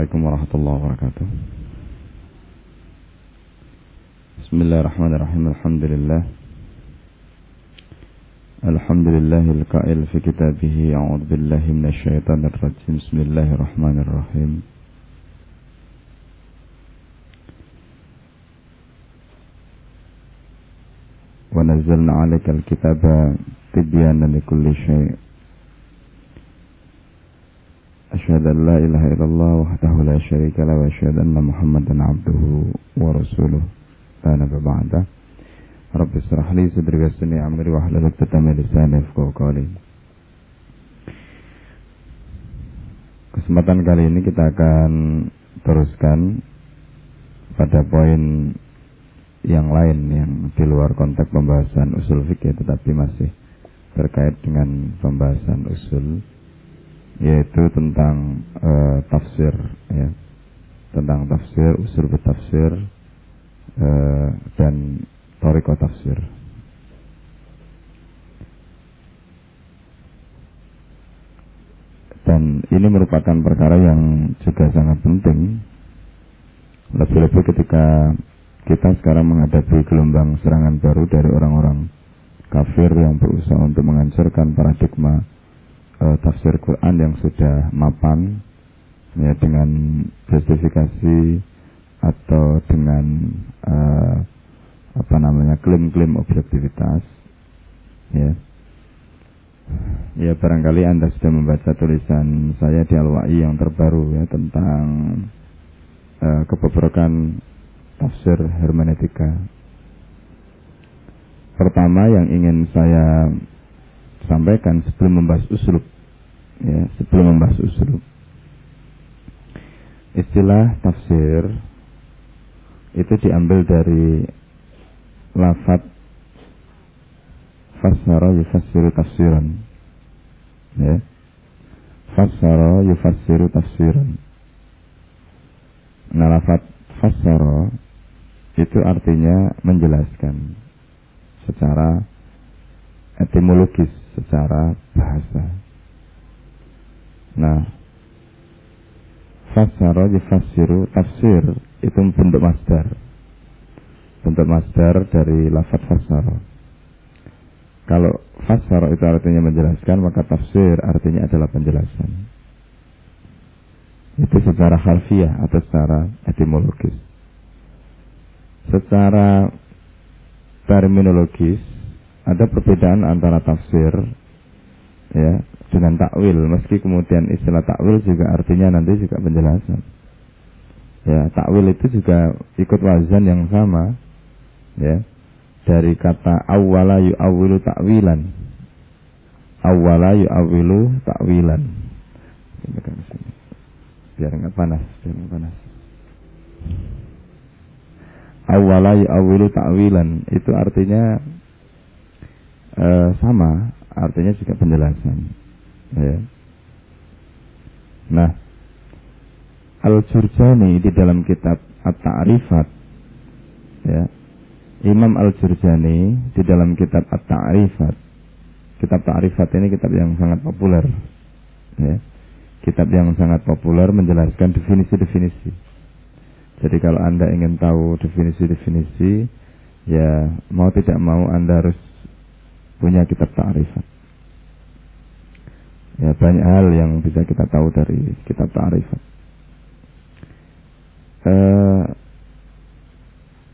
Assalamualaikum warahmatullahi wabarakatuh Bismillahirrahmanirrahim Alhamdulillah Alhamdulillahil qail fi kitabih A'udzu billahi minasyaitonir rajim Bismillahirrahmanirrahim Wa nazzalna 'alaikal kitaba tibyanan likulli syai' أشهد أن لا إله إلا الله وحده لا شريك له وأشهد أن محمدا عبده ورسوله. لا نبي بعده. رب اشرح لي صدري ويسر لي أمري واحلل عقدة من لساني يفقهوا قولي. Kesempatan kali ini kita akan teruskan pada poin yang lain yang di luar konteks pembahasan usul fikih tetapi masih terkait dengan pembahasan usul yaitu tentang uh, tafsir ya. Tentang tafsir usul bertafsir uh, dan toriko tafsir. Dan ini merupakan perkara yang juga sangat penting. Lebih-lebih ketika kita sekarang menghadapi gelombang serangan baru dari orang-orang kafir yang berusaha untuk menghancurkan paradigma uh, tafsir Quran yang sudah mapan ya dengan justifikasi atau dengan uh, apa namanya klaim-klaim objektivitas ya. Ya barangkali anda sudah membaca tulisan saya di Al-Wa'i yang terbaru ya tentang uh, kebobrokan tafsir hermeneutika. Pertama yang ingin saya sampaikan sebelum membahas usul ya, sebelum membahas usul istilah tafsir itu diambil dari lafat fassara yufassiru tafsiran. Ya. Fassara yufassiru tafsiran. Nah lafat fassara itu artinya menjelaskan secara etimologis secara bahasa. Nah, fasara yufasiru tafsir itu bentuk masdar. Bentuk masdar dari lafaz fasara. Kalau fasara itu artinya menjelaskan, maka tafsir artinya adalah penjelasan. Itu secara harfiah atau secara etimologis. Secara terminologis ada perbedaan antara tafsir ya dengan takwil. Meski kemudian istilah takwil juga artinya nanti juga penjelasan. Ya takwil itu juga ikut wazan yang sama ya. Dari kata awwala yu'awwilu takwilan awwala yu'awwilu takwilan biar nggak panas biar nggak panas. Awwala yu'awwilu takwilan itu artinya e, sama, artinya juga penjelasan. Ya. Nah, Al-Jurjani di dalam kitab At-Ta'rifat ya. Imam Al-Jurjani di dalam kitab At-Ta'rifat Kitab Ta'rifat ini kitab yang sangat populer ya. Kitab yang sangat populer menjelaskan definisi-definisi Jadi kalau Anda ingin tahu definisi-definisi Ya mau tidak mau Anda harus punya kitab ta'rifat. Ya, banyak hal yang bisa kita tahu dari kitab ta'rifat. E,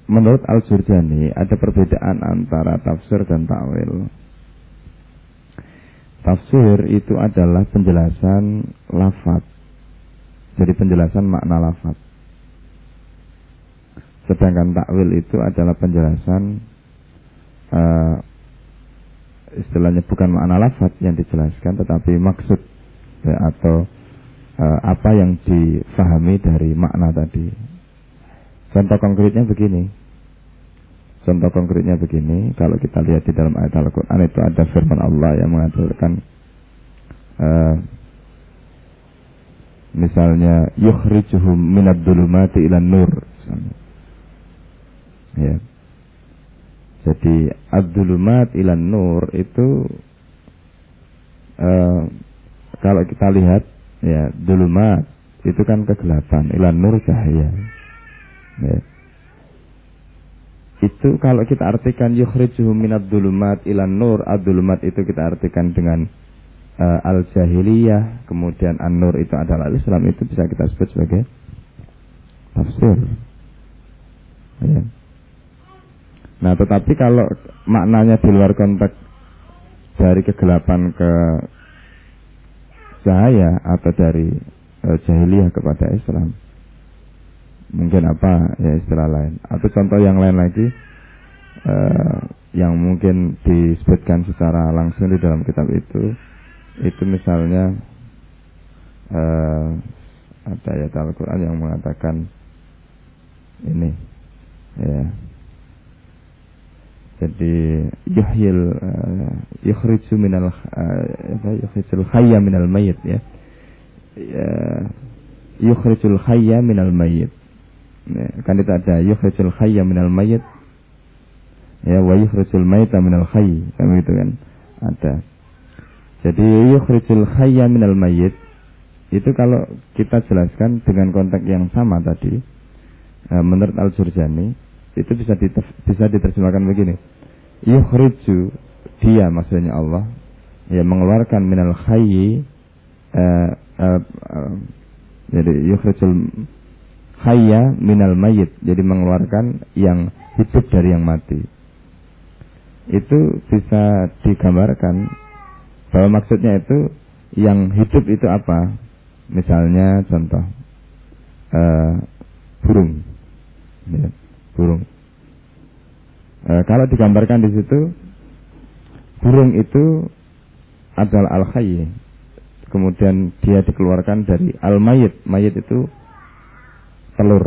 menurut Al-Jurjani ada perbedaan antara tafsir dan ta'wil. Tafsir itu adalah penjelasan lafat. Jadi penjelasan makna lafat. Sedangkan takwil itu adalah penjelasan uh, istilahnya bukan makna lafaz yang dijelaskan tetapi maksud ya, atau uh, apa yang difahami dari makna tadi. Contoh konkretnya begini. Contoh konkretnya begini, kalau kita lihat di dalam ayat Al-Qur'an itu ada firman Allah yang mengatakan uh, misalnya yukhrijuhum minad dhulumati ilan nur misalnya. Ya. Jadi Abdulumat ilan nur itu uh, kalau kita lihat ya dulumat itu kan kegelapan, ilan nur cahaya. Ya. Itu kalau kita artikan yukhrijuhu minad dulumat ilan nur, ad-dulumat itu kita artikan dengan uh, al-jahiliyah, kemudian an-nur itu adalah Islam, itu bisa kita sebut sebagai tafsir. Ya. Nah, tetapi kalau maknanya di luar konteks dari kegelapan ke cahaya atau dari uh, jahiliyah kepada Islam, mungkin apa? Ya istilah lain. Atau contoh yang lain lagi uh, yang mungkin disebutkan secara langsung di dalam kitab itu itu misalnya uh, ada ayat Al-Quran yang mengatakan ini ya jadi yuhyil uh, minal uh, yukhrijul khayya minal mayit ya. Uh, yukhrijul khayya minal mayit ya, kan itu ada yukhrijul khayya minal mayit ya wa yukhrijul mayta minal khayy kan begitu kan? Ada. Jadi yukhrijul khayya minal mayit itu kalau kita jelaskan dengan konteks yang sama tadi uh, menurut Al-Jurjani itu bisa bisa diterjemahkan begini. Yukhriju dia maksudnya Allah ya mengeluarkan minal khayyi uh, uh, uh, jadi yukhrijul khayya minal mayit jadi mengeluarkan yang hidup dari yang mati. Itu bisa digambarkan bahwa maksudnya itu yang hidup itu apa? Misalnya contoh uh, burung ya burung. E, kalau digambarkan di situ, burung itu adalah al khayy. Kemudian dia dikeluarkan dari al mayit. Mayit itu telur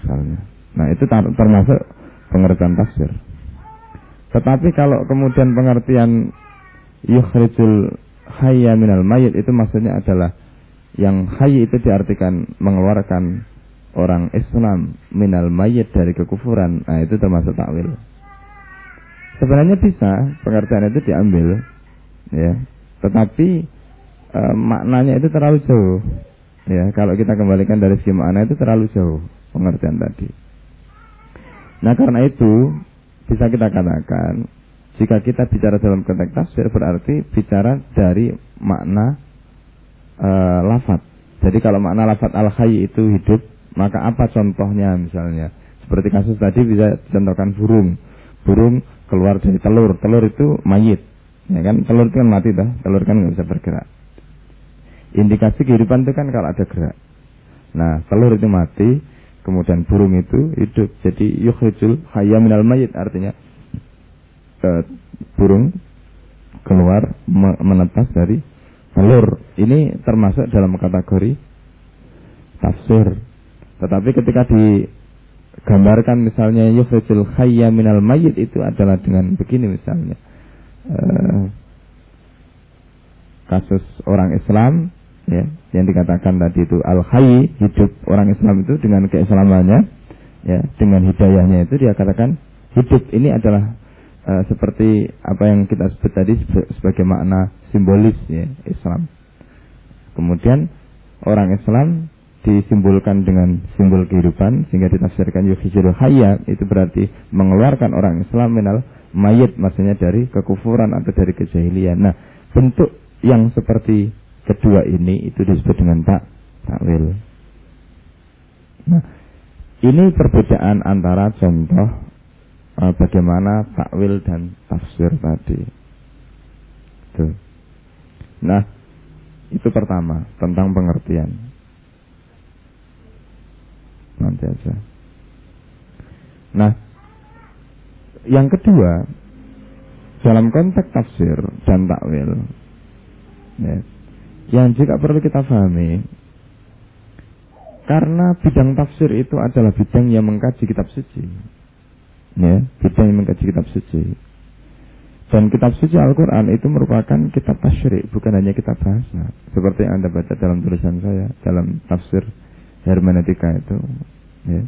misalnya. Nah itu termasuk pengertian tafsir. Tetapi kalau kemudian pengertian yukhrijul hayya minal mayit itu maksudnya adalah yang hayy itu diartikan mengeluarkan orang Islam minal mayit dari kekufuran, nah itu termasuk takwil. Sebenarnya bisa pengertian itu diambil, ya. Tetapi e, maknanya itu terlalu jauh, ya. Kalau kita kembalikan dari segi makna itu terlalu jauh pengertian tadi. Nah karena itu bisa kita katakan jika kita bicara dalam konteks tafsir berarti bicara dari makna e, lafat. Jadi kalau makna lafat al hayy itu hidup, maka apa contohnya misalnya? Seperti kasus tadi bisa dicontohkan burung. Burung keluar dari telur. Telur itu mayit. Ya kan? Telur itu kan mati dah. Telur kan nggak bisa bergerak. Indikasi kehidupan itu kan kalau ada gerak. Nah, telur itu mati, kemudian burung itu hidup. Jadi yukhrijul hayya minal mayit artinya uh, burung keluar menetas dari telur. Ini termasuk dalam kategori tafsir tetapi ketika digambarkan misalnya yukhrijul khayya minal mayyit itu adalah dengan begini misalnya. Uh, kasus orang Islam ya yang dikatakan tadi itu al hayy hidup orang Islam itu dengan keislamannya ya dengan hidayahnya itu dia katakan hidup ini adalah uh, seperti apa yang kita sebut tadi sebagai makna simbolis ya Islam. Kemudian orang Islam disimbolkan dengan simbol kehidupan sehingga ditafsirkan yukhrijul hayya itu berarti mengeluarkan orang Islam minal mayit maksudnya dari kekufuran atau dari kejahilian. Nah, bentuk yang seperti kedua ini itu disebut dengan tak takwil. Nah, ini perbedaan antara contoh uh, bagaimana takwil dan tafsir tadi. Tuh. Nah, itu pertama tentang pengertian senantiasa. Nah, yang kedua dalam konteks tafsir dan takwil, ya, yang juga perlu kita pahami, karena bidang tafsir itu adalah bidang yang mengkaji kitab suci, ya, bidang yang mengkaji kitab suci. Dan kitab suci Al-Quran itu merupakan kitab tasyrik, bukan hanya kitab bahasa. Seperti yang Anda baca dalam tulisan saya, dalam tafsir hermeneutika itu. Ya.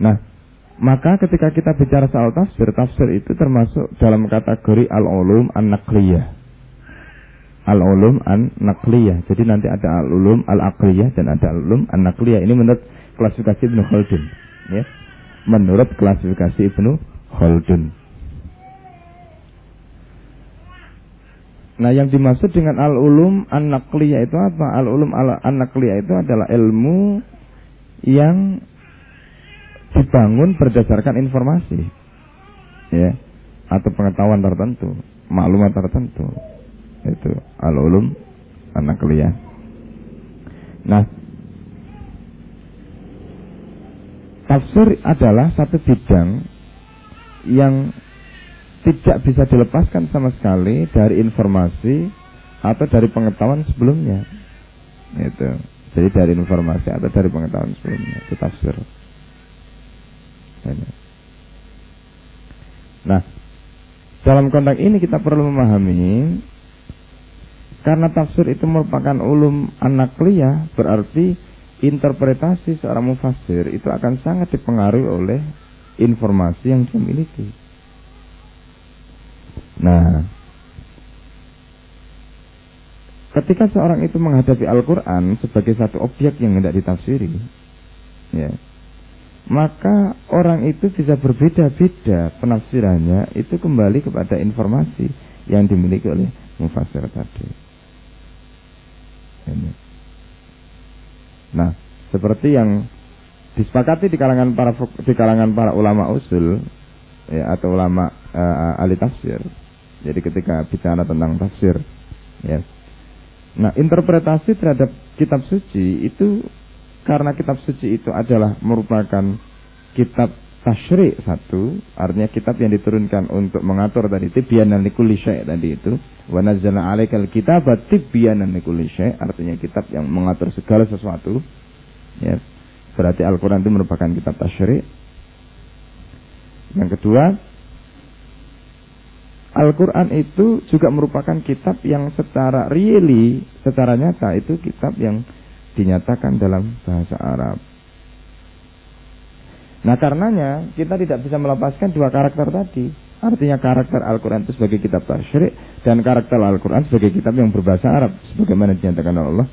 Nah, maka ketika kita bicara soal tafsir, tafsir itu termasuk dalam kategori al-ulum an-naqliyah. al-ulum an-naqliyah. Jadi nanti ada al-ulum al-aqliyah dan ada al-ulum an-naqliyah. Ini menurut klasifikasi Ibnu Khaldun, ya. Menurut klasifikasi Ibnu Khaldun. Nah, yang dimaksud dengan al-ulum an-naqliyah itu apa? Al-ulum an-naqliyah itu adalah ilmu yang dibangun berdasarkan informasi. Ya, atau pengetahuan tertentu, maklumat tertentu itu al-ulum anak naqliyah Nah, tafsir adalah satu bidang yang tidak bisa dilepaskan sama sekali dari informasi atau dari pengetahuan sebelumnya. Itu. Jadi dari informasi atau dari pengetahuan sebelumnya itu tafsir. Nah, dalam konteks ini kita perlu memahami karena tafsir itu merupakan ulum anakliyah, berarti interpretasi seorang mufassir itu akan sangat dipengaruhi oleh informasi yang dia miliki. Nah, ketika seorang itu menghadapi Al-Quran sebagai satu objek yang tidak ditafsiri, ya, maka orang itu bisa berbeda-beda penafsirannya itu kembali kepada informasi yang dimiliki oleh mufassir tadi. Ini. Nah, seperti yang disepakati di kalangan para di kalangan para ulama usul ya atau ulama uh, ahli tafsir. Jadi ketika bicara tentang tafsir ya. Nah, interpretasi terhadap kitab suci itu karena kitab suci itu adalah merupakan kitab tasyri satu, artinya kitab yang diturunkan untuk mengatur tadi tibyanan likulli tadi itu. Wa nazzalna 'alaikal kitaba tibyanan likulli artinya kitab yang mengatur segala sesuatu. Ya. Berarti Al-Qur'an itu merupakan kitab tasyri. Yang kedua, Al-Quran itu juga merupakan kitab yang secara really, secara nyata itu kitab yang dinyatakan dalam bahasa Arab. Nah karenanya kita tidak bisa melepaskan dua karakter tadi. Artinya karakter Al-Quran itu sebagai kitab tasyrik dan karakter Al-Quran sebagai kitab yang berbahasa Arab. Sebagaimana dinyatakan oleh Allah.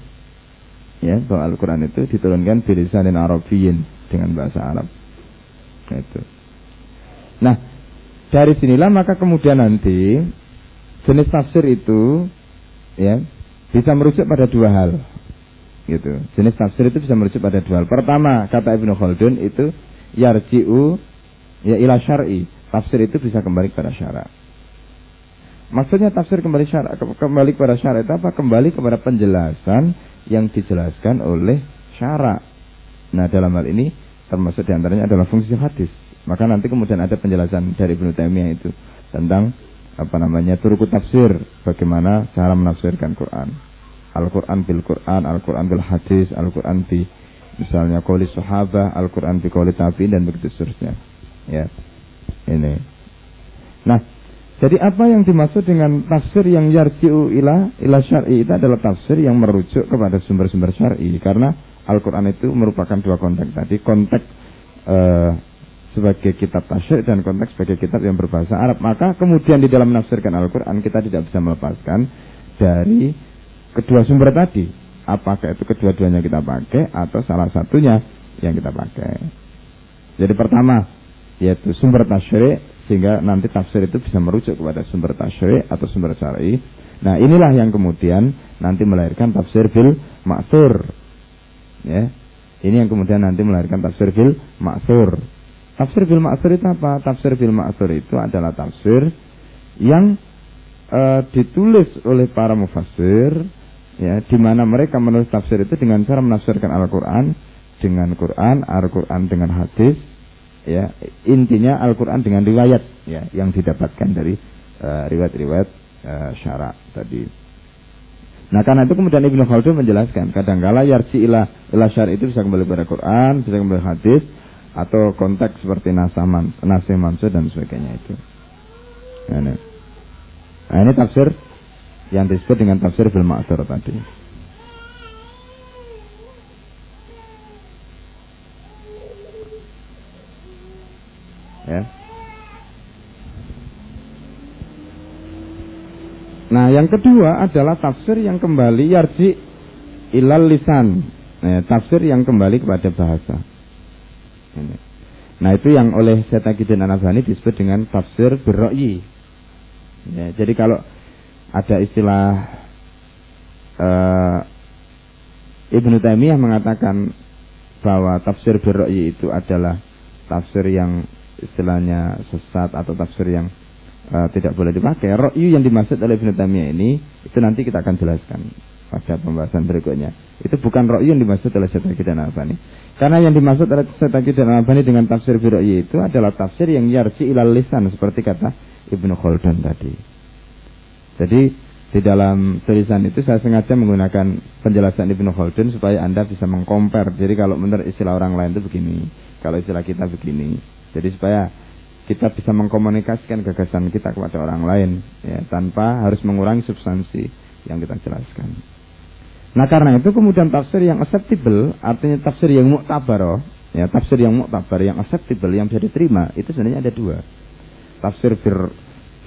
Ya, bahwa Al-Quran itu diturunkan bilisanin Arabiyin dengan bahasa Arab. Itu. Nah, dari sinilah maka kemudian nanti jenis tafsir itu ya bisa merujuk pada dua hal. Gitu. Jenis tafsir itu bisa merujuk pada dua hal. Pertama, kata Ibnu Khaldun itu yarji'u ya ila syar'i. Tafsir itu bisa kembali kepada syarak. Maksudnya tafsir kembali syarak kembali kepada syarak itu apa? Kembali kepada penjelasan yang dijelaskan oleh syarak. Nah, dalam hal ini termasuk di antaranya adalah fungsi hadis. Maka nanti kemudian ada penjelasan dari Ibnu Taimiyah itu tentang apa namanya turku tafsir, bagaimana cara menafsirkan Quran. Al-Quran bil Quran, Al-Quran bil hadis, Al-Quran bi Misalnya koli sahabah, Al-Quran bi koli tabi'in dan begitu seterusnya. Ya. Ini. Nah, jadi apa yang dimaksud dengan tafsir yang yarji'u ila ila syar'i itu adalah tafsir yang merujuk kepada sumber-sumber syar'i karena Al-Quran itu merupakan dua konteks tadi, konteks uh, sebagai kitab tafsir dan konteks sebagai kitab yang berbahasa Arab. Maka kemudian di dalam menafsirkan Al-Quran kita tidak bisa melepaskan dari kedua sumber tadi apakah itu kedua-duanya kita pakai atau salah satunya yang kita pakai. Jadi pertama yaitu sumber tasyri sehingga nanti tafsir itu bisa merujuk kepada sumber tasyri atau sumber syar'i. Nah, inilah yang kemudian nanti melahirkan tafsir bil maksur. Ya. Ini yang kemudian nanti melahirkan tafsir bil maksur. Tafsir bil maksur itu apa? Tafsir bil maksur itu adalah tafsir yang uh, ditulis oleh para mufassir ya di mana mereka menulis tafsir itu dengan cara menafsirkan Al-Qur'an dengan Quran, Al-Qur'an dengan hadis ya intinya Al-Qur'an dengan riwayat ya yang didapatkan dari eh, riwayat-riwayat uh, syarak tadi. Nah karena itu kemudian Ibnu Khaldun menjelaskan kadangkala yarji ila ila syar itu bisa kembali pada Quran, bisa kembali hadis atau konteks seperti nasaman, nasih mansur dan sebagainya itu. Nah, nah ini tafsir yang disebut dengan tafsir bil ma'thur tadi. Ya. Nah, yang kedua adalah tafsir yang kembali yarji ilal lisan. Nah, tafsir yang kembali kepada bahasa. Nah, itu yang oleh Syaikhudin Anabani disebut dengan tafsir birro'i. Ya, jadi kalau ada istilah uh, Ibnu Taimiyah mengatakan bahwa tafsir birro'i itu adalah tafsir yang istilahnya sesat atau tafsir yang uh, tidak boleh dipakai. Ro'yu yang dimaksud oleh Ibnu Taimiyah ini itu nanti kita akan jelaskan pada pembahasan berikutnya. Itu bukan ro'yu yang dimaksud oleh dan Albani. Karena yang dimaksud oleh Syaikhul dan Albani dengan tafsir birro'yu itu adalah tafsir yang yarji ilal lisan seperti kata Ibnu Khaldun tadi. Jadi di dalam tulisan itu saya sengaja menggunakan penjelasan Ibnu Khaldun supaya Anda bisa mengkompar. Jadi kalau menurut istilah orang lain itu begini, kalau istilah kita begini. Jadi supaya kita bisa mengkomunikasikan gagasan kita kepada orang lain ya tanpa harus mengurangi substansi yang kita jelaskan. Nah karena itu kemudian tafsir yang acceptable artinya tafsir yang muktabar ya tafsir yang muktabar yang acceptable yang bisa diterima itu sebenarnya ada dua tafsir bir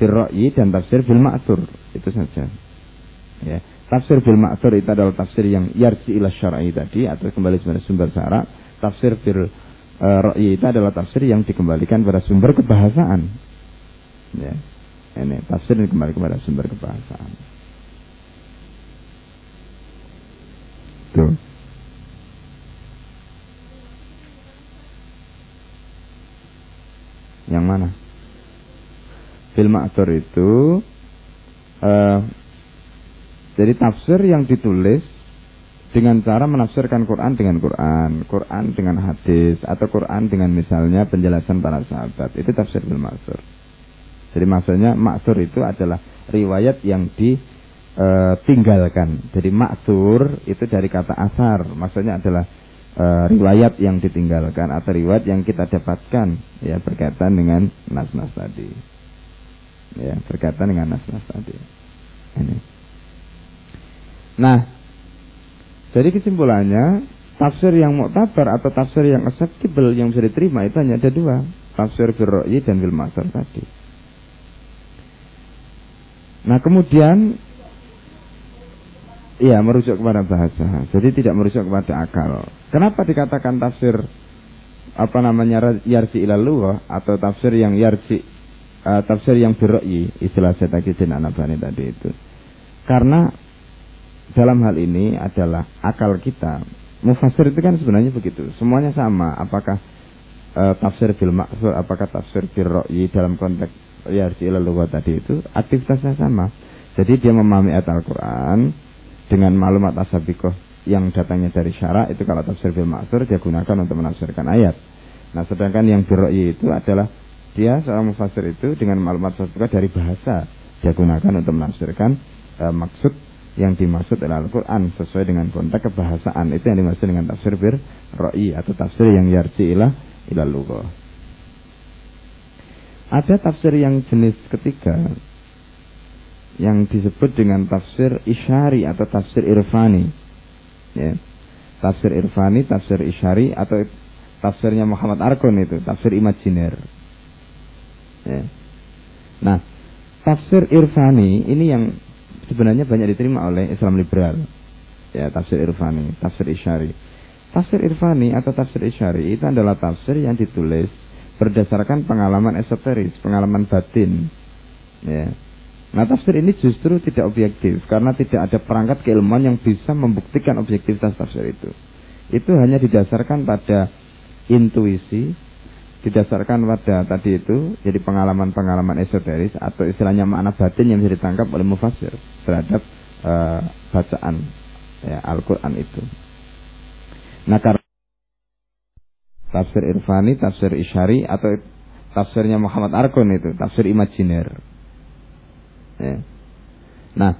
birro'i dan tafsir bil ma'tur itu saja ya tafsir bil ma'tur itu adalah tafsir yang yarji ila syar'i tadi atau kembali sebenarnya sumber syarak tafsir bil uh, Ro'i itu adalah tafsir yang dikembalikan pada sumber kebahasaan. Ya. Ini tafsir yang kembali kepada sumber kebahasaan. Tuh. Yang mana? Film aktor itu uh, jadi tafsir yang ditulis dengan cara menafsirkan Quran dengan Quran, Quran dengan hadis, atau Quran dengan misalnya penjelasan para sahabat. Itu tafsir bil maksur. Jadi maksudnya maksur itu adalah riwayat yang ditinggalkan. E, Jadi maksur itu dari kata asar, maksudnya adalah e, riwayat yang ditinggalkan atau riwayat yang kita dapatkan ya berkaitan dengan nas-nas tadi. Ya, berkaitan dengan nas-nas tadi. Ini. Nah, jadi kesimpulannya tafsir yang muktabar atau tafsir yang acceptable yang bisa diterima itu hanya ada dua, tafsir bil dan bil masar tadi. Nah kemudian ya merujuk kepada bahasa, jadi tidak merujuk kepada akal. Kenapa dikatakan tafsir apa namanya yarji ilal atau tafsir yang yarji uh, tafsir yang birro'i istilah saya tadi Anabani tadi itu? Karena dalam hal ini adalah akal kita. Mufasir itu kan sebenarnya begitu. Semuanya sama. Apakah e, tafsir bil maksud, apakah tafsir bil ro'yi dalam konteks yarji ilaluwa tadi itu aktivitasnya sama. Jadi dia memahami ayat Al-Quran dengan maklumat asabikoh yang datangnya dari syara itu kalau tafsir bil maksud dia gunakan untuk menafsirkan ayat. Nah sedangkan yang bil ro'yi itu adalah dia seorang mufasir itu dengan maklumat asabikoh dari bahasa dia gunakan untuk menafsirkan e, maksud yang dimaksud oleh Al-Quran sesuai dengan konteks kebahasaan itu yang dimaksud dengan tafsir bir ro'i atau tafsir yang yarji ilah ila lughah. Ada tafsir yang jenis ketiga yang disebut dengan tafsir isyari atau tafsir irfani. Ya. Tafsir irfani, tafsir isyari atau tafsirnya Muhammad Arkon itu, tafsir imajiner. Ya. Nah, tafsir irfani ini yang sebenarnya banyak diterima oleh Islam liberal. Ya, tafsir Irfani, tafsir Isyari. Tafsir Irfani atau tafsir Isyari itu adalah tafsir yang ditulis berdasarkan pengalaman esoteris, pengalaman batin. Ya. Nah, tafsir ini justru tidak objektif karena tidak ada perangkat keilmuan yang bisa membuktikan objektivitas tafsir itu. Itu hanya didasarkan pada intuisi, didasarkan pada tadi itu jadi pengalaman-pengalaman esoteris atau istilahnya makna batin yang bisa ditangkap oleh mufasir terhadap uh, bacaan ya, Al-Quran itu. Nah karena tafsir Irfani, tafsir Isyari atau tafsirnya Muhammad Arkun itu tafsir imajiner. Ya. Nah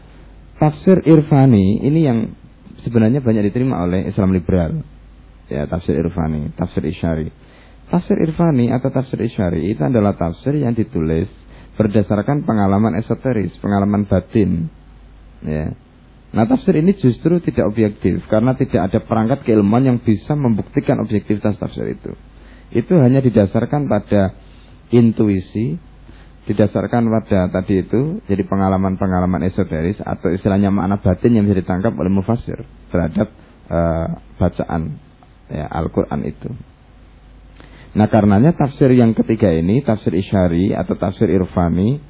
tafsir Irfani ini yang sebenarnya banyak diterima oleh Islam liberal. Ya tafsir Irfani, tafsir Isyari. Tafsir Irfani atau tafsir Isyari itu adalah tafsir yang ditulis berdasarkan pengalaman esoteris, pengalaman batin. Ya. Nah tafsir ini justru tidak objektif karena tidak ada perangkat keilmuan yang bisa membuktikan objektivitas tafsir itu. Itu hanya didasarkan pada intuisi, didasarkan pada tadi itu jadi pengalaman-pengalaman esoteris atau istilahnya makna batin yang bisa ditangkap oleh mufassir terhadap uh, bacaan ya, Al-Qur'an itu. Nah, karenanya tafsir yang ketiga ini tafsir isyari atau tafsir irfani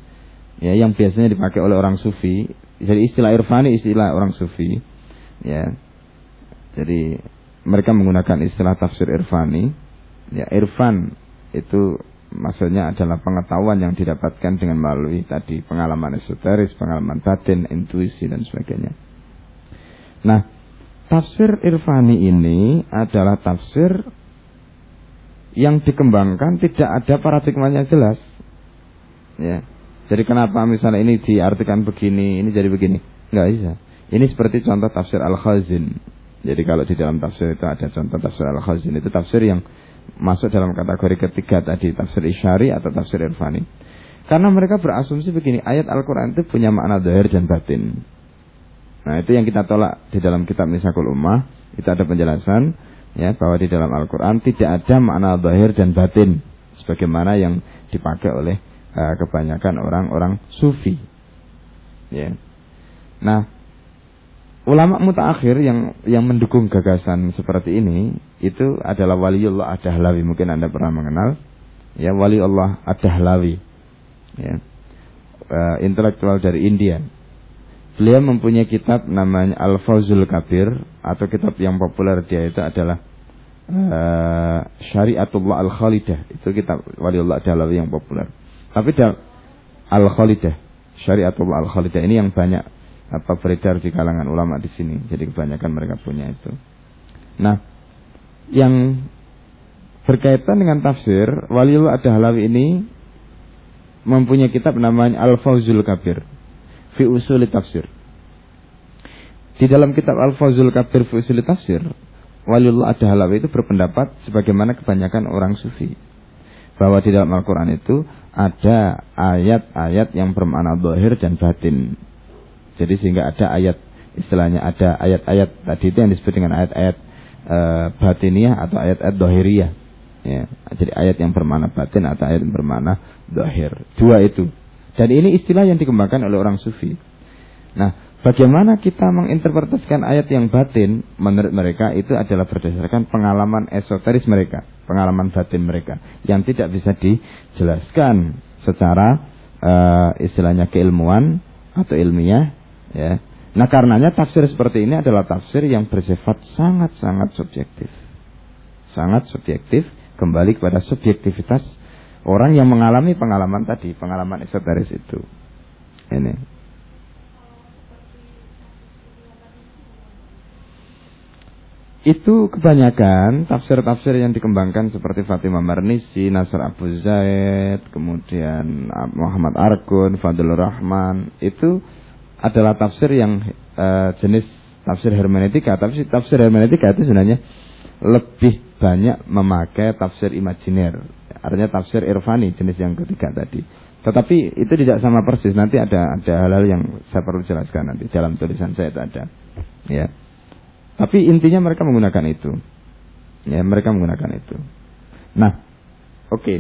ya yang biasanya dipakai oleh orang sufi. Jadi istilah irfani istilah orang sufi ya. Jadi mereka menggunakan istilah tafsir irfani. Ya, irfan itu maksudnya adalah pengetahuan yang didapatkan dengan melalui tadi pengalaman esoteris, pengalaman batin, intuisi dan sebagainya. Nah, tafsir irfani ini adalah tafsir yang dikembangkan tidak ada paradigmanya jelas. Ya. Jadi kenapa misalnya ini diartikan begini, ini jadi begini? Enggak bisa. Ini seperti contoh tafsir Al-Khazin. Jadi kalau di dalam tafsir itu ada contoh tafsir Al-Khazin itu tafsir yang masuk dalam kategori ketiga tadi tafsir isyari atau tafsir irfani. Karena mereka berasumsi begini, ayat Al-Quran itu punya makna dohir dan batin. Nah itu yang kita tolak di dalam kitab Nisakul Ummah. Itu ada penjelasan ya bahwa di dalam Al-Quran tidak ada makna dohir dan batin. Sebagaimana yang dipakai oleh uh, kebanyakan orang-orang sufi. Ya. Nah ulama mutaakhir yang yang mendukung gagasan seperti ini itu adalah waliullah ad-Dahlawi. Mungkin Anda pernah mengenal. Ya wali Allah ad-Dahlawi. Ya. Uh, intelektual dari India. Beliau mempunyai kitab namanya Al-Fawzul Kabir atau kitab yang populer dia itu adalah uh, Syariatullah Al-Khalidah. Itu kitab waliullah ad-Dahlawi yang populer. Tapi Al-Khalidah Syariatullah Al-Khalidah ini yang banyak apa beredar di kalangan ulama di sini. Jadi kebanyakan mereka punya itu. Nah, yang berkaitan dengan tafsir, Waliullah Ad-Dahlawi ini mempunyai kitab namanya Al-Fawzul Kabir fi usuli tafsir. Di dalam kitab Al-Fawzul Kabir fi usuli tafsir, Waliullah Ad-Dahlawi itu berpendapat sebagaimana kebanyakan orang sufi bahwa di dalam Al-Qur'an itu ada ayat-ayat yang bermakna zahir dan batin. Jadi sehingga ada ayat istilahnya ada ayat-ayat tadi itu yang disebut dengan ayat-ayat e, batiniah atau ayat-ayat dohiriyah. Ya, jadi ayat yang bermakna batin atau ayat yang bermakna dohir. Dua itu. Dan ini istilah yang dikembangkan oleh orang sufi. Nah, bagaimana kita menginterpretasikan ayat yang batin menurut mereka itu adalah berdasarkan pengalaman esoteris mereka, pengalaman batin mereka yang tidak bisa dijelaskan secara uh, istilahnya keilmuan atau ilmiah Ya. Nah karenanya tafsir seperti ini adalah tafsir yang bersifat sangat-sangat subjektif. Sangat subjektif, kembali kepada subjektivitas orang yang mengalami pengalaman tadi, pengalaman esoteris itu. Ini. Itu kebanyakan tafsir-tafsir yang dikembangkan seperti Fatimah Marnisi, Nasr Abu Zaid, kemudian Muhammad Arkun, Fadlur Rahman, itu adalah tafsir yang uh, jenis tafsir hermeneutika. Tapi tafsir hermeneutika itu sebenarnya lebih banyak memakai tafsir imajiner. Artinya tafsir irfani jenis yang ketiga tadi. Tetapi itu tidak sama persis. Nanti ada ada hal-hal yang saya perlu jelaskan nanti dalam tulisan saya itu ada. Ya. Tapi intinya mereka menggunakan itu. Ya, mereka menggunakan itu. Nah, oke. Okay.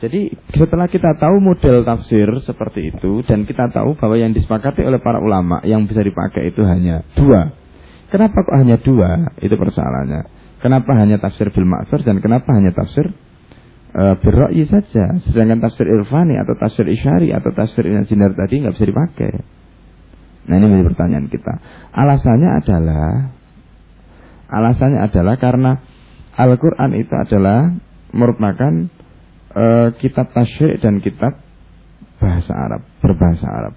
Jadi setelah kita tahu model tafsir seperti itu dan kita tahu bahwa yang disepakati oleh para ulama yang bisa dipakai itu hanya dua. Kenapa kok hanya dua? Itu persoalannya. Kenapa hanya tafsir bil dan kenapa hanya tafsir e, berra'yi saja? Sedangkan tafsir irfani atau tafsir isyari atau tafsir insinyur tadi nggak bisa dipakai. Nah ini menjadi pertanyaan kita. Alasannya adalah alasannya adalah karena Al-Quran itu adalah merupakan uh, kitab tasyrik dan kitab bahasa Arab, berbahasa Arab.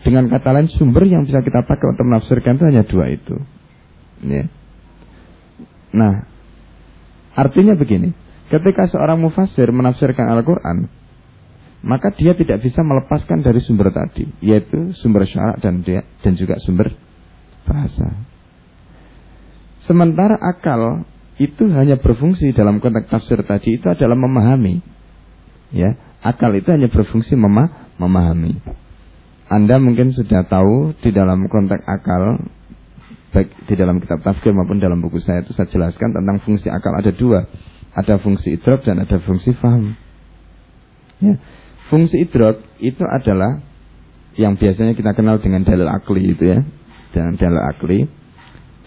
Dengan kata lain sumber yang bisa kita pakai untuk menafsirkan itu hanya dua itu. Ya. Nah, artinya begini, ketika seorang mufasir menafsirkan Al-Quran, maka dia tidak bisa melepaskan dari sumber tadi, yaitu sumber syarak dan dia dan juga sumber bahasa. Sementara akal itu hanya berfungsi dalam konteks tafsir tadi itu adalah memahami. Ya, akal itu hanya berfungsi mema memahami. Anda mungkin sudah tahu di dalam konteks akal baik di dalam kitab tafsir maupun dalam buku saya itu saya jelaskan tentang fungsi akal ada dua. Ada fungsi idrok dan ada fungsi faham. Ya. fungsi idrok itu adalah yang biasanya kita kenal dengan dalil akli itu ya. Dengan dalil akli.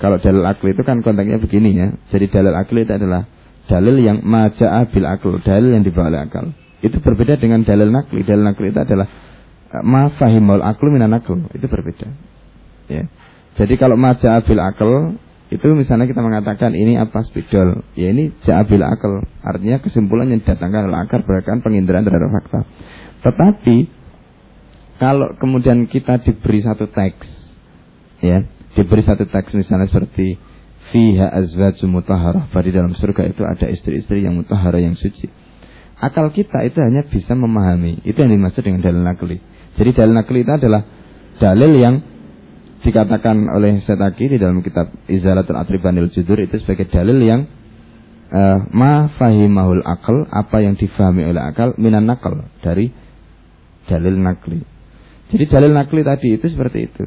Kalau dalil akli itu kan konteksnya begini ya. Jadi dalil akli itu adalah dalil yang maja'a bil akal, dalil yang dibawa oleh akal. Itu berbeda dengan dalil nakli. Dalil nakli itu adalah eh, ma fahimul aklu minan akal. Itu berbeda. Ya. Jadi kalau maja'a bil akal itu misalnya kita mengatakan ini apa spidol ya ini ja'abil akal artinya kesimpulan yang didatangkan oleh akar berdasarkan penginderaan terhadap fakta tetapi kalau kemudian kita diberi satu teks ya diberi satu teks misalnya seperti fiha azwajum mutahharah pada dalam surga itu ada istri-istri yang mutahharah yang suci akal kita itu hanya bisa memahami itu yang dimaksud dengan dalil nakli jadi dalil nakli itu adalah dalil yang dikatakan oleh Setaki di dalam kitab Izalatul Atribanil Judur itu sebagai dalil yang uh, ma fahimahul akal apa yang difahami oleh akal minan nakal dari dalil nakli. Jadi dalil nakli tadi itu seperti itu.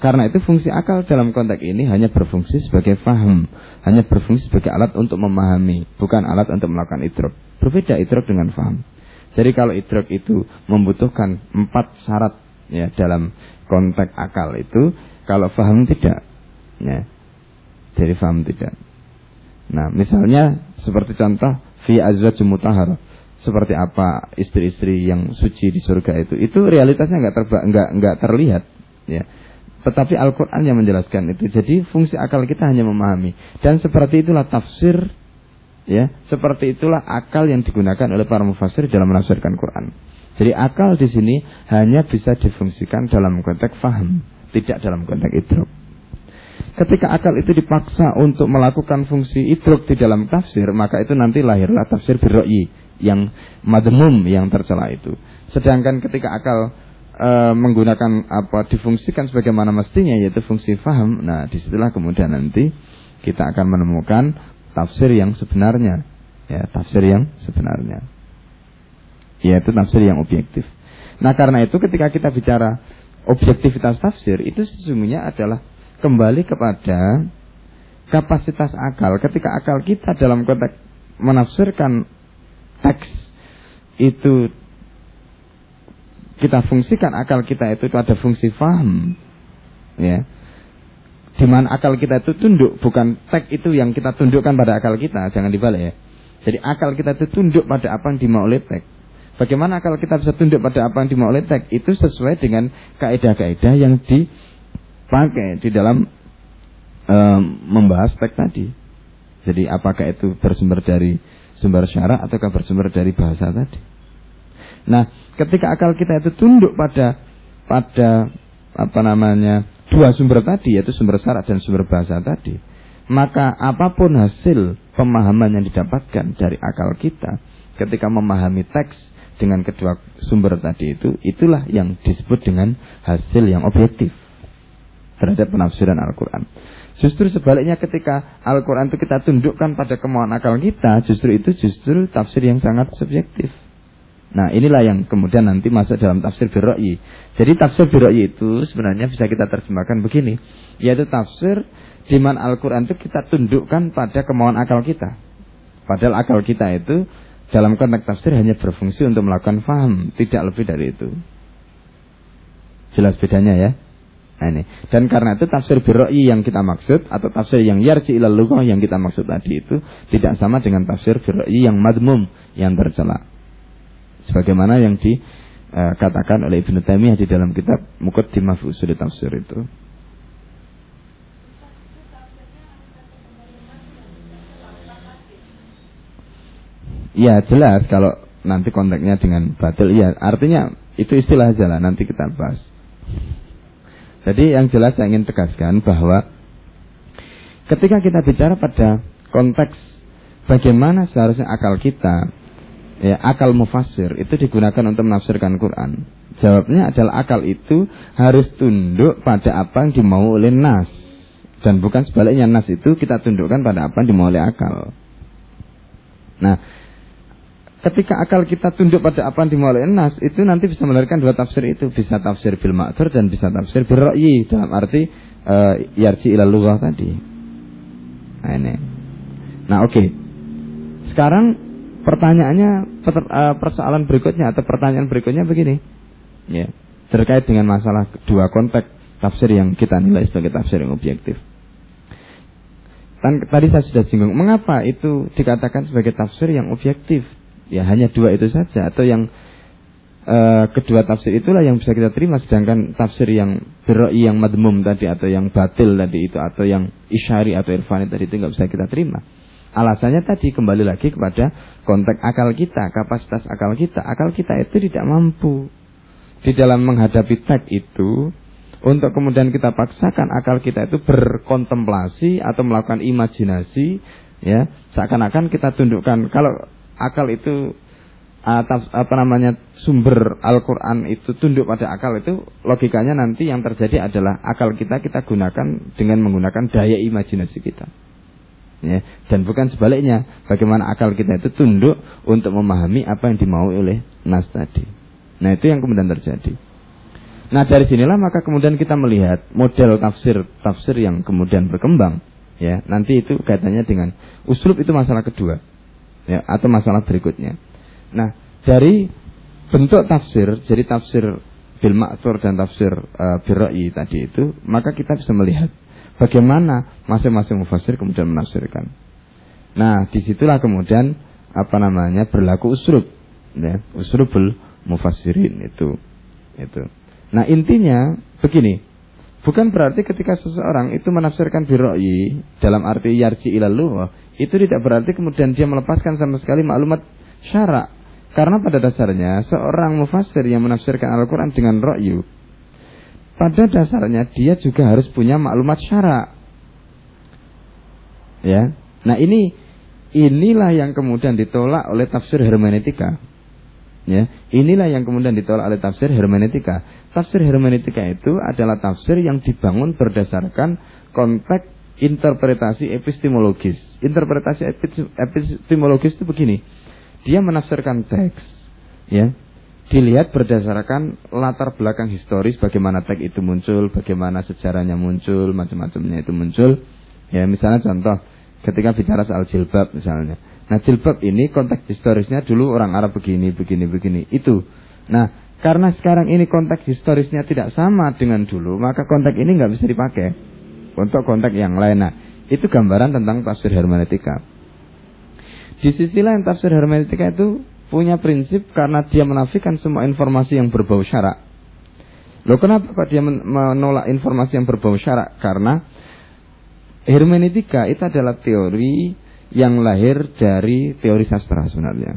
Karena itu fungsi akal dalam konteks ini hanya berfungsi sebagai faham, hanya berfungsi sebagai alat untuk memahami, bukan alat untuk melakukan idrok. Berbeda idrok dengan faham. Jadi kalau idrok itu membutuhkan empat syarat ya dalam konteks akal itu kalau faham tidak ya dari faham tidak nah misalnya seperti contoh fi azwaj mutahhar seperti apa istri-istri yang suci di surga itu itu realitasnya nggak terba nggak nggak terlihat ya tetapi Al-Quran yang menjelaskan itu jadi fungsi akal kita hanya memahami dan seperti itulah tafsir ya seperti itulah akal yang digunakan oleh para mufassir dalam menafsirkan Quran jadi akal di sini hanya bisa difungsikan dalam konteks faham, tidak dalam konteks idrok. Ketika akal itu dipaksa untuk melakukan fungsi idrok di dalam tafsir, maka itu nanti lahirlah tafsir birro'i yang madmum yang tercela itu. Sedangkan ketika akal e, menggunakan apa difungsikan sebagaimana mestinya yaitu fungsi faham, nah di situlah kemudian nanti kita akan menemukan tafsir yang sebenarnya, ya tafsir yang sebenarnya yaitu tafsir yang objektif. Nah karena itu ketika kita bicara objektivitas tafsir itu sesungguhnya adalah kembali kepada kapasitas akal. Ketika akal kita dalam konteks menafsirkan teks itu kita fungsikan akal kita itu, itu ada fungsi faham. Ya. Di mana akal kita itu tunduk bukan teks itu yang kita tundukkan pada akal kita jangan dibalik ya. Jadi akal kita itu tunduk pada apa yang dimau oleh teks Bagaimana kalau kita bisa tunduk pada apa yang dimau oleh teks itu sesuai dengan kaidah-kaidah yang dipakai di dalam um, membahas teks tadi. Jadi apakah itu bersumber dari sumber syara ataukah bersumber dari bahasa tadi? Nah, ketika akal kita itu tunduk pada pada apa namanya dua sumber tadi yaitu sumber syarat dan sumber bahasa tadi, maka apa pun hasil pemahaman yang didapatkan dari akal kita ketika memahami teks dengan kedua sumber tadi itu, itulah yang disebut dengan hasil yang objektif terhadap penafsiran Al-Quran. Justru sebaliknya ketika Al-Quran itu kita tundukkan pada kemauan akal kita, justru itu justru tafsir yang sangat subjektif. Nah inilah yang kemudian nanti masuk dalam tafsir birro'i. Jadi tafsir birro'i itu sebenarnya bisa kita terjemahkan begini. Yaitu tafsir di mana Al-Quran itu kita tundukkan pada kemauan akal kita. Padahal akal kita itu dalam konteks tafsir hanya berfungsi untuk melakukan faham, tidak lebih dari itu. Jelas bedanya ya. Nah ini. Dan karena itu tafsir biroi yang kita maksud atau tafsir yang yarji ilal yang kita maksud tadi itu tidak sama dengan tafsir biroi yang madmum yang tercela. Sebagaimana yang dikatakan oleh Ibnu Taimiyah di dalam kitab Muqaddimah fi Usul Tafsir itu. Ya jelas kalau nanti konteksnya dengan batil ya artinya itu istilah aja nanti kita bahas. Jadi yang jelas saya ingin tegaskan bahwa ketika kita bicara pada konteks bagaimana seharusnya akal kita ya akal mufasir itu digunakan untuk menafsirkan Quran. Jawabnya adalah akal itu harus tunduk pada apa yang dimau oleh nas dan bukan sebaliknya nas itu kita tundukkan pada apa yang dimau oleh akal. Nah, ketika akal kita tunduk pada apa yang dimulai nas itu nanti bisa melahirkan dua tafsir itu bisa tafsir bil ma'thur dan bisa tafsir bil ra'yi dalam arti uh, yarji ila lughah tadi nah ini nah oke okay. sekarang pertanyaannya eh, persoalan berikutnya atau pertanyaan berikutnya begini. Ya, terkait dengan masalah dua konteks tafsir yang kita nilai sebagai tafsir yang objektif. tadi saya sudah singgung, mengapa itu dikatakan sebagai tafsir yang objektif? Ya hanya dua itu saja atau yang uh, kedua tafsir itulah yang bisa kita terima sedangkan tafsir yang beroi yang madmum tadi atau yang batil tadi itu atau yang isyari atau irfani tadi itu nggak bisa kita terima. Alasannya tadi kembali lagi kepada konteks akal kita, kapasitas akal kita. Akal kita itu tidak mampu di dalam menghadapi teks itu untuk kemudian kita paksakan akal kita itu berkontemplasi atau melakukan imajinasi ya seakan-akan kita tundukkan kalau akal itu atas apa namanya sumber Al-Qur'an itu tunduk pada akal itu logikanya nanti yang terjadi adalah akal kita kita gunakan dengan menggunakan daya imajinasi kita. Ya, dan bukan sebaliknya bagaimana akal kita itu tunduk untuk memahami apa yang dimaui oleh nas tadi. Nah, itu yang kemudian terjadi. Nah, dari sinilah maka kemudian kita melihat model tafsir tafsir yang kemudian berkembang ya. Nanti itu kaitannya dengan uslub itu masalah kedua ya atau masalah berikutnya. Nah, dari bentuk tafsir, jadi tafsir bil dan tafsir uh, tadi itu, maka kita bisa melihat bagaimana masing-masing mufassir kemudian menafsirkan. Nah, di situlah kemudian apa namanya berlaku usrub, ya, usrubul mufassirin itu, itu. Nah intinya begini, bukan berarti ketika seseorang itu menafsirkan biroi dalam arti yarji ilalu itu tidak berarti kemudian dia melepaskan sama sekali maklumat syarak. Karena pada dasarnya seorang mufassir yang menafsirkan Al-Quran dengan ro'yu, pada dasarnya dia juga harus punya maklumat syarak. Ya, nah ini inilah yang kemudian ditolak oleh tafsir hermeneutika. Ya, inilah yang kemudian ditolak oleh tafsir hermeneutika. Tafsir hermeneutika itu adalah tafsir yang dibangun berdasarkan konteks interpretasi epistemologis. Interpretasi epistemologis itu begini. Dia menafsirkan teks, ya. Dilihat berdasarkan latar belakang historis bagaimana teks itu muncul, bagaimana sejarahnya muncul, macam-macamnya itu muncul. Ya, misalnya contoh ketika bicara soal jilbab misalnya. Nah, jilbab ini konteks historisnya dulu orang Arab begini, begini, begini. Itu. Nah, karena sekarang ini konteks historisnya tidak sama dengan dulu, maka konteks ini nggak bisa dipakai untuk konteks yang lain. Nah, itu gambaran tentang tafsir hermeneutika. Di sisi lain tafsir hermeneutika itu punya prinsip karena dia menafikan semua informasi yang berbau syarak. Loh kenapa kok dia menolak informasi yang berbau syarak? Karena hermeneutika itu adalah teori yang lahir dari teori sastra sebenarnya.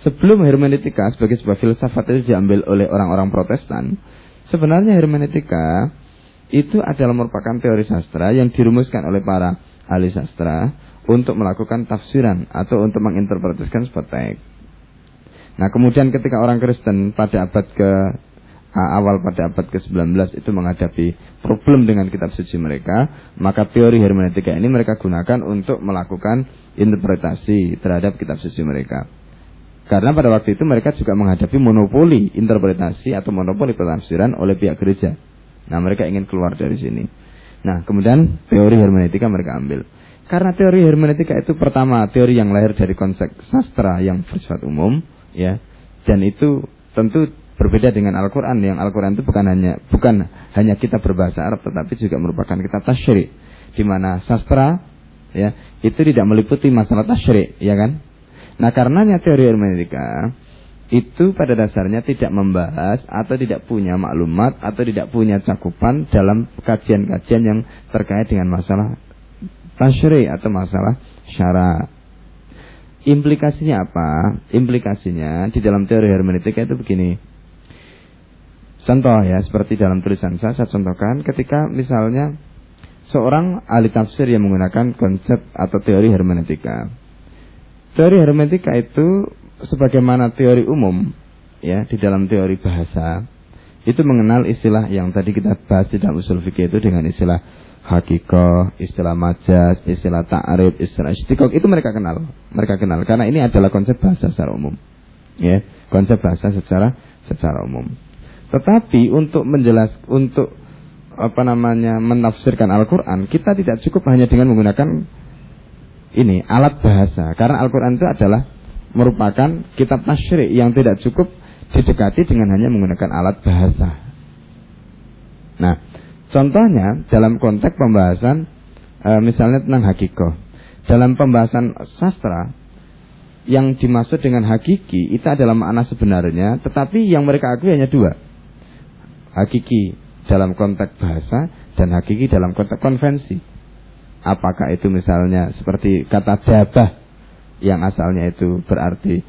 Sebelum hermeneutika sebagai sebuah filsafat itu diambil oleh orang-orang protestan, sebenarnya hermeneutika itu adalah merupakan teori sastra yang dirumuskan oleh para ahli sastra untuk melakukan tafsiran atau untuk menginterpretasikan sebuah teks. Nah, kemudian ketika orang Kristen pada abad ke awal pada abad ke-19 itu menghadapi problem dengan kitab suci mereka, maka teori hermeneutika ini mereka gunakan untuk melakukan interpretasi terhadap kitab suci mereka. Karena pada waktu itu mereka juga menghadapi monopoli interpretasi atau monopoli penafsiran oleh pihak gereja. Nah, mereka ingin keluar dari sini. Nah, kemudian teori hermeneutika mereka ambil. Karena teori hermeneutika itu pertama teori yang lahir dari konsep sastra yang bersifat umum, ya, dan itu tentu berbeda dengan Al-Quran yang Al-Quran itu bukan hanya bukan hanya kita berbahasa Arab tetapi juga merupakan kita tasyrik di mana sastra ya itu tidak meliputi masalah tasyrik ya kan nah karenanya teori hermeneutika itu pada dasarnya tidak membahas atau tidak punya maklumat atau tidak punya cakupan dalam kajian-kajian yang terkait dengan masalah tasyri atau masalah syara. Implikasinya apa? Implikasinya di dalam teori hermeneutika itu begini. Contoh ya, seperti dalam tulisan saya, saya contohkan ketika misalnya seorang ahli tafsir yang menggunakan konsep atau teori hermeneutika. Teori hermeneutika itu sebagaimana teori umum ya di dalam teori bahasa itu mengenal istilah yang tadi kita bahas di dalam usul fikih itu dengan istilah hakikoh, istilah majas, istilah ta'arif, istilah istiqok itu mereka kenal. Mereka kenal karena ini adalah konsep bahasa secara umum. Ya, konsep bahasa secara secara umum. Tetapi untuk menjelas untuk apa namanya menafsirkan Al-Qur'an, kita tidak cukup hanya dengan menggunakan ini alat bahasa karena Al-Qur'an itu adalah merupakan kitab tasyrik yang tidak cukup didekati dengan hanya menggunakan alat bahasa. Nah, contohnya dalam konteks pembahasan e, misalnya tentang hakiko. Dalam pembahasan sastra yang dimaksud dengan hakiki itu adalah makna sebenarnya, tetapi yang mereka akui hanya dua. Hakiki dalam konteks bahasa dan hakiki dalam konteks konvensi. Apakah itu misalnya seperti kata jabah yang asalnya itu berarti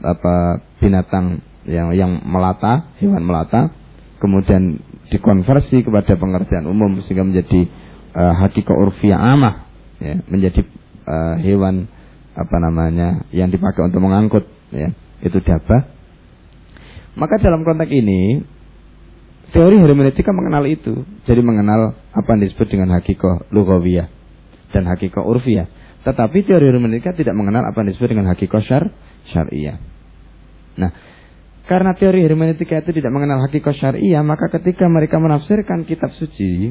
apa binatang yang yang melata, hewan melata, kemudian dikonversi kepada pengertian umum sehingga menjadi uh, hakika urfiyah amah, ya, menjadi uh, hewan apa namanya yang dipakai untuk mengangkut, ya, itu dabah. Maka dalam konteks ini teori hermeneutika mengenal itu, jadi mengenal apa yang disebut dengan hakika lugawiyah dan hakika urfiyah. Tetapi teori hermeneutika tidak mengenal apa yang disebut dengan hakika syar syariah. Nah, karena teori hermeneutika itu tidak mengenal hakikat syariah, maka ketika mereka menafsirkan kitab suci,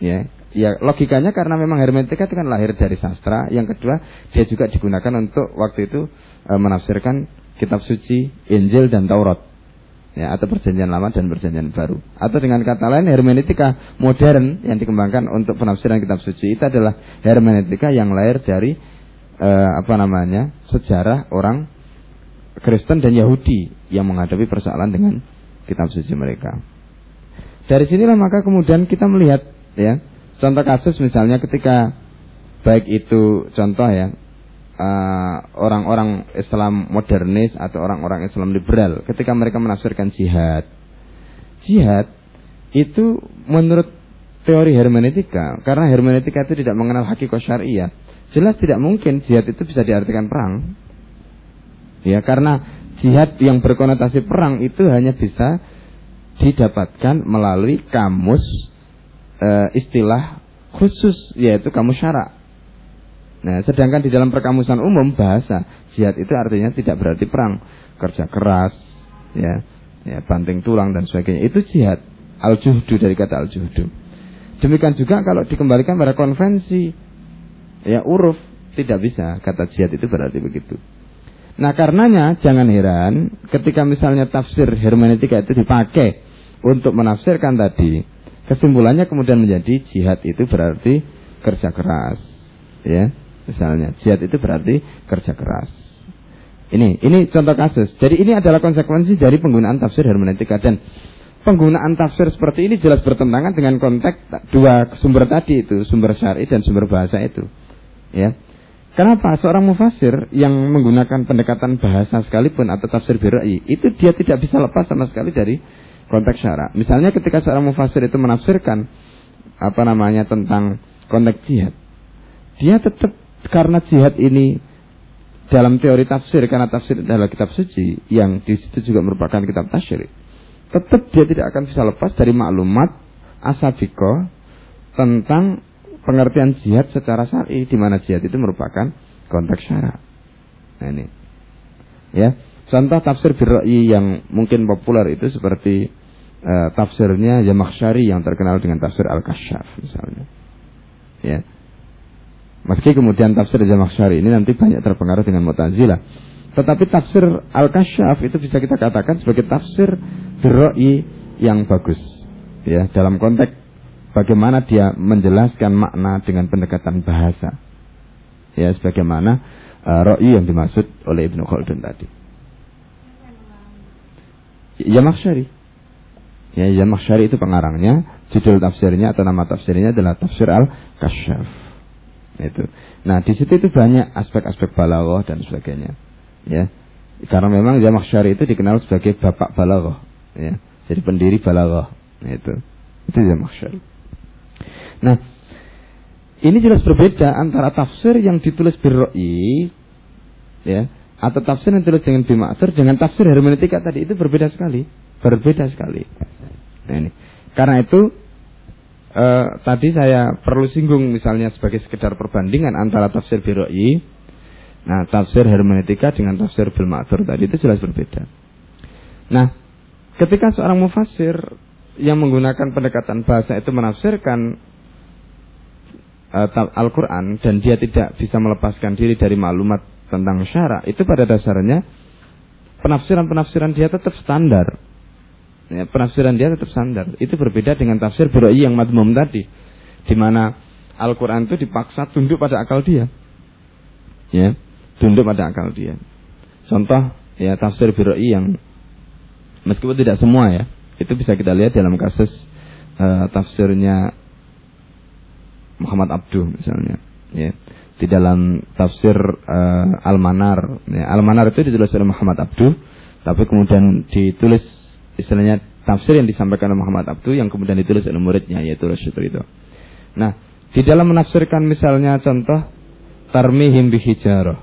ya, ya logikanya karena memang hermeneutika itu kan lahir dari sastra. Yang kedua, dia juga digunakan untuk waktu itu e, menafsirkan kitab suci, Injil dan Taurat. Ya, atau perjanjian lama dan perjanjian baru. Atau dengan kata lain hermeneutika modern yang dikembangkan untuk penafsiran kitab suci itu adalah hermeneutika yang lahir dari e, apa namanya? sejarah orang Kristen dan Yahudi yang menghadapi persoalan dengan kitab suci mereka. Dari sinilah maka kemudian kita melihat ya contoh kasus misalnya ketika baik itu contoh ya uh, orang-orang uh, Islam modernis atau orang-orang Islam liberal ketika mereka menafsirkan jihad. Jihad itu menurut teori hermeneutika karena hermeneutika itu tidak mengenal hakikat syariah. Jelas tidak mungkin jihad itu bisa diartikan perang. Ya, karena jihad yang berkonotasi perang itu hanya bisa didapatkan melalui kamus e, istilah khusus yaitu kamus syarak. Nah, sedangkan di dalam perkamusan umum bahasa jihad itu artinya tidak berarti perang, kerja keras, ya, ya banting tulang dan sebagainya. Itu jihad al-juhdu dari kata al-juhdu. Demikian juga kalau dikembalikan pada konvensi ya uruf tidak bisa kata jihad itu berarti begitu. Nah karenanya jangan heran ketika misalnya tafsir hermeneutika itu dipakai untuk menafsirkan tadi, kesimpulannya kemudian menjadi jihad itu berarti kerja keras, ya misalnya jihad itu berarti kerja keras. Ini ini contoh kasus. Jadi ini adalah konsekuensi dari penggunaan tafsir hermeneutika dan penggunaan tafsir seperti ini jelas bertentangan dengan konteks dua sumber tadi itu sumber syari dan sumber bahasa itu, ya. Kenapa? Seorang mufasir yang menggunakan pendekatan bahasa sekalipun atau tafsir birai itu dia tidak bisa lepas sama sekali dari konteks syarak. Misalnya ketika seorang mufasir itu menafsirkan apa namanya tentang konteks jihad, dia tetap karena jihad ini dalam teori tafsir karena tafsir adalah kitab suci yang di situ juga merupakan kitab tasyirik. Tetap dia tidak akan bisa lepas dari maklumat asabiko tentang pengertian jihad secara syar'i di mana jihad itu merupakan konteks syarat. Nah ini. Ya, contoh tafsir birra'i yang mungkin populer itu seperti uh, tafsirnya Yamakhsyari yang terkenal dengan tafsir Al-Kasyaf misalnya. Ya. Meski kemudian tafsir Yamakhsyari ini nanti banyak terpengaruh dengan Mu'tazilah. Tetapi tafsir Al-Kasyaf itu bisa kita katakan sebagai tafsir birra'i yang bagus. Ya, dalam konteks bagaimana dia menjelaskan makna dengan pendekatan bahasa. Ya, sebagaimana uh, ro'i yang dimaksud oleh Ibnu Khaldun tadi. Ya Maksyari. Ya, ya Maksyari itu pengarangnya, judul tafsirnya atau nama tafsirnya adalah Tafsir Al-Kasyaf. Itu. Nah, di situ itu banyak aspek-aspek balaghah dan sebagainya. Ya. Karena memang ya Maksyari itu dikenal sebagai bapak balaghah, ya. Jadi pendiri balaghah. Itu. Itu ya Maksyari. Nah, ini jelas berbeda antara tafsir yang ditulis birroi ya, atau tafsir yang ditulis dengan bimaksir dengan tafsir hermeneutika tadi itu berbeda sekali, berbeda sekali. Nah, ini. Karena itu eh, tadi saya perlu singgung misalnya sebagai sekedar perbandingan antara tafsir birroi Nah, tafsir hermeneutika dengan tafsir bil tadi itu jelas berbeda. Nah, ketika seorang mufasir yang menggunakan pendekatan bahasa itu menafsirkan uh, Al-Quran dan dia tidak bisa melepaskan diri dari maklumat tentang syarak itu pada dasarnya penafsiran-penafsiran dia tetap standar. Ya, penafsiran dia tetap standar. Itu berbeda dengan tafsir Burai yang madmum tadi. Di mana Al-Quran itu dipaksa tunduk pada akal dia. Ya, tunduk pada akal dia. Contoh ya tafsir Burai yang meskipun tidak semua ya, itu bisa kita lihat dalam kasus uh, tafsirnya Muhammad Abduh misalnya. Ya di dalam tafsir uh, Al-Manar. Ya, Al-Manar itu ditulis oleh Muhammad Abduh, tapi kemudian ditulis istilahnya tafsir yang disampaikan oleh Muhammad Abduh yang kemudian ditulis oleh muridnya yaitu Rasul itu. Nah, di dalam menafsirkan misalnya contoh tarmihim bihijarah.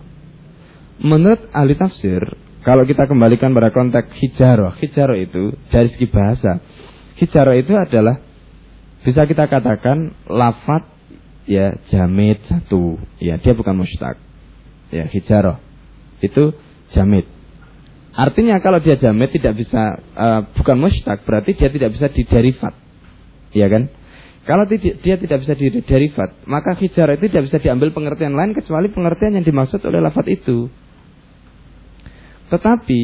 Menurut ahli tafsir, kalau kita kembalikan pada konteks hijarah, hijarah itu dari segi bahasa, hijarah itu adalah bisa kita katakan lafat ya jamid satu. Ya dia bukan mustaq ya hijaroh itu jamid. Artinya kalau dia jamid tidak bisa uh, bukan mustaq berarti dia tidak bisa diderivat ya kan? Kalau dia tidak bisa diderivat maka hijaroh itu tidak bisa diambil pengertian lain kecuali pengertian yang dimaksud oleh lafat itu. Tetapi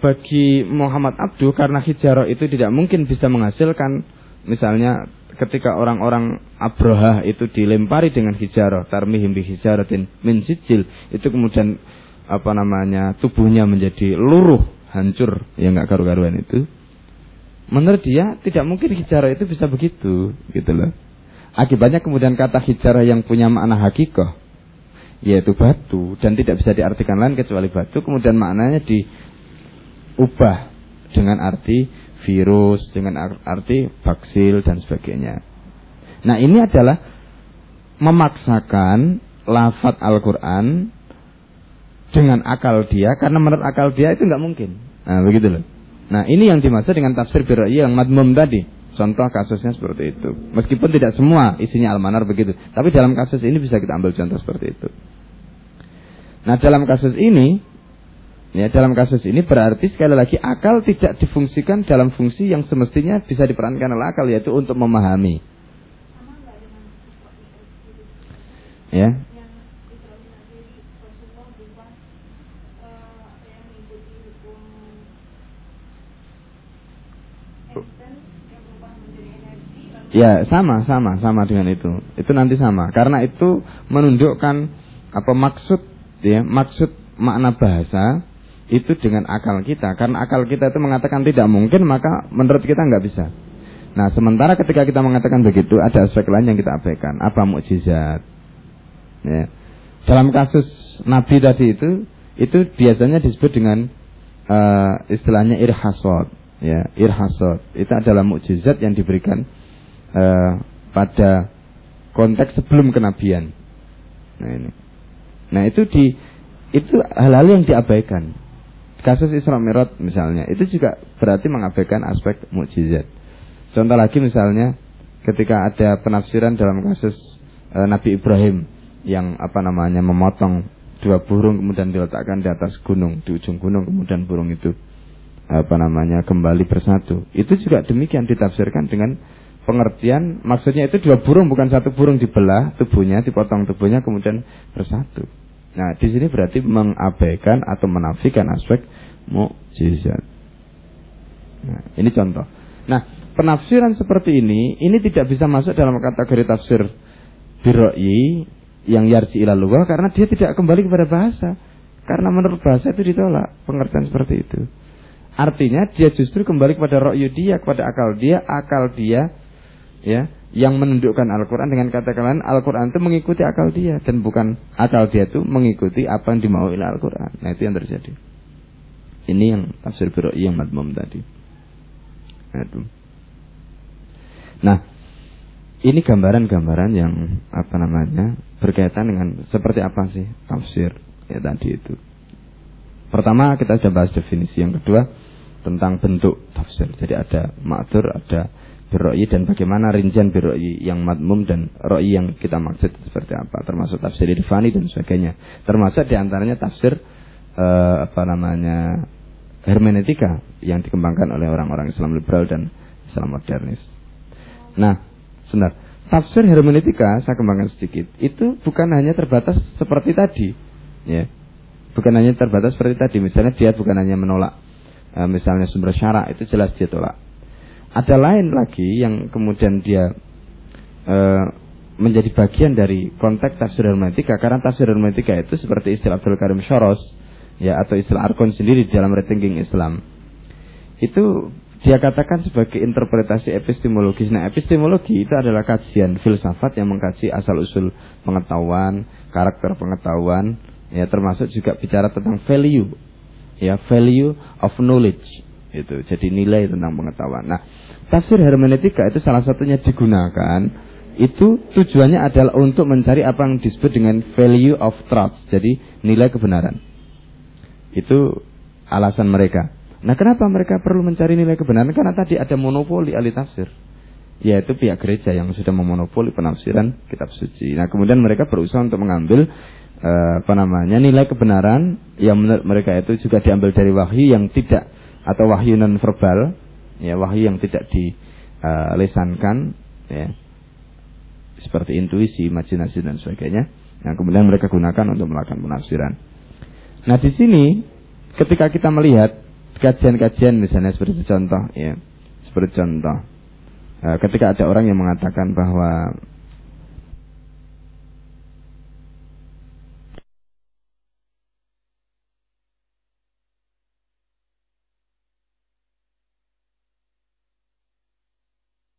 bagi Muhammad Abduh karena hijaroh itu tidak mungkin bisa menghasilkan misalnya ketika orang-orang Abroha itu dilempari dengan hijarah, tarmihim bi hijaratin min sijil, itu kemudian apa namanya tubuhnya menjadi luruh, hancur, ya nggak karu-karuan itu. Menurut dia tidak mungkin hijarah itu bisa begitu, gitu loh. Akibatnya kemudian kata hijarah yang punya makna hakikoh, yaitu batu dan tidak bisa diartikan lain kecuali batu, kemudian maknanya diubah dengan arti virus, dengan arti baksil dan sebagainya. Nah ini adalah memaksakan lafat Al-Quran dengan akal dia, karena menurut akal dia itu nggak mungkin. Nah begitu loh. Nah ini yang dimaksud dengan tafsir birai yang madmum tadi. Contoh kasusnya seperti itu. Meskipun tidak semua isinya Al-Manar begitu. Tapi dalam kasus ini bisa kita ambil contoh seperti itu. Nah dalam kasus ini Ya, dalam kasus ini berarti sekali lagi akal tidak difungsikan dalam fungsi yang semestinya bisa diperankan oleh akal yaitu untuk memahami. Ya. Ya sama sama sama dengan itu. Itu nanti sama karena itu menunjukkan apa maksud ya maksud makna bahasa itu dengan akal kita. Karena akal kita itu mengatakan tidak mungkin, maka menurut kita nggak bisa. Nah, sementara ketika kita mengatakan begitu, ada aspek lain yang kita abaikan. Apa mukjizat? Ya. Dalam kasus Nabi tadi itu, itu biasanya disebut dengan uh, istilahnya irhasot. Ya, irhasot. Itu adalah mukjizat yang diberikan uh, pada konteks sebelum kenabian. Nah ini. Nah itu di itu hal-hal yang diabaikan. Kasus Isra Mi'raj misalnya, itu juga berarti mengabaikan aspek mukjizat. Contoh lagi misalnya ketika ada penafsiran dalam kasus e, Nabi Ibrahim yang apa namanya memotong dua burung kemudian diletakkan di atas gunung, di ujung gunung kemudian burung itu apa namanya kembali bersatu. Itu juga demikian ditafsirkan dengan pengertian maksudnya itu dua burung bukan satu burung dibelah tubuhnya, dipotong tubuhnya kemudian bersatu. Nah, di sini berarti mengabaikan atau menafikan aspek mukjizat. Nah, ini contoh. Nah, penafsiran seperti ini ini tidak bisa masuk dalam kategori tafsir biroi yang yarji ila karena dia tidak kembali kepada bahasa. Karena menurut bahasa itu ditolak pengertian seperti itu. Artinya dia justru kembali kepada ro'yu dia, kepada akal dia, akal dia ya yang menundukkan Al-Quran dengan kata lain Al-Quran itu mengikuti akal dia dan bukan akal dia itu mengikuti apa yang dimaui oleh Al-Quran. Nah itu yang terjadi. Ini yang tafsir biroi yang madmum tadi. Itu. nah ini gambaran-gambaran yang apa namanya berkaitan dengan seperti apa sih tafsir ya tadi itu. Pertama kita sudah bahas definisi, yang kedua tentang bentuk tafsir. Jadi ada makdur, ada biroi dan bagaimana rincian biroi yang madmum dan roi yang kita maksud seperti apa. Termasuk tafsir irfani dan sebagainya. Termasuk di antaranya tafsir uh, apa namanya hermeneutika yang dikembangkan oleh orang-orang Islam liberal dan Islam modernis. Nah sebentar. Tafsir hermeneutika saya kembangkan sedikit itu bukan hanya terbatas seperti tadi Ya. Bukan hanya terbatas seperti tadi, misalnya dia bukan hanya menolak e, misalnya sumber syarak itu jelas dia tolak. Ada lain lagi yang kemudian dia e, menjadi bagian dari konteks tafsir hermeneutika karena tafsir hermeneutika itu seperti istilah Abdul Karim Shoros ya atau istilah Arkon sendiri di dalam rethinking Islam. Itu dia katakan sebagai interpretasi epistemologis. Nah, epistemologi itu adalah kajian filsafat yang mengkaji asal-usul pengetahuan, karakter pengetahuan, ya termasuk juga bicara tentang value, ya value of knowledge itu. Jadi nilai tentang pengetahuan. Nah, tafsir hermeneutika itu salah satunya digunakan itu tujuannya adalah untuk mencari apa yang disebut dengan value of truth. Jadi nilai kebenaran. Itu alasan mereka. Nah kenapa mereka perlu mencari nilai kebenaran? Karena tadi ada monopoli ahli tafsir. Yaitu pihak gereja yang sudah memonopoli penafsiran kitab suci. Nah kemudian mereka berusaha untuk mengambil uh, apa namanya nilai kebenaran yang menurut mereka itu juga diambil dari wahyu yang tidak atau wahyu non verbal, ya wahyu yang tidak dilesankan, uh, ya seperti intuisi, imajinasi dan sebagainya. Yang kemudian mereka gunakan untuk melakukan penafsiran. Nah di sini ketika kita melihat kajian-kajian misalnya seperti contoh ya seperti contoh e, ketika ada orang yang mengatakan bahwa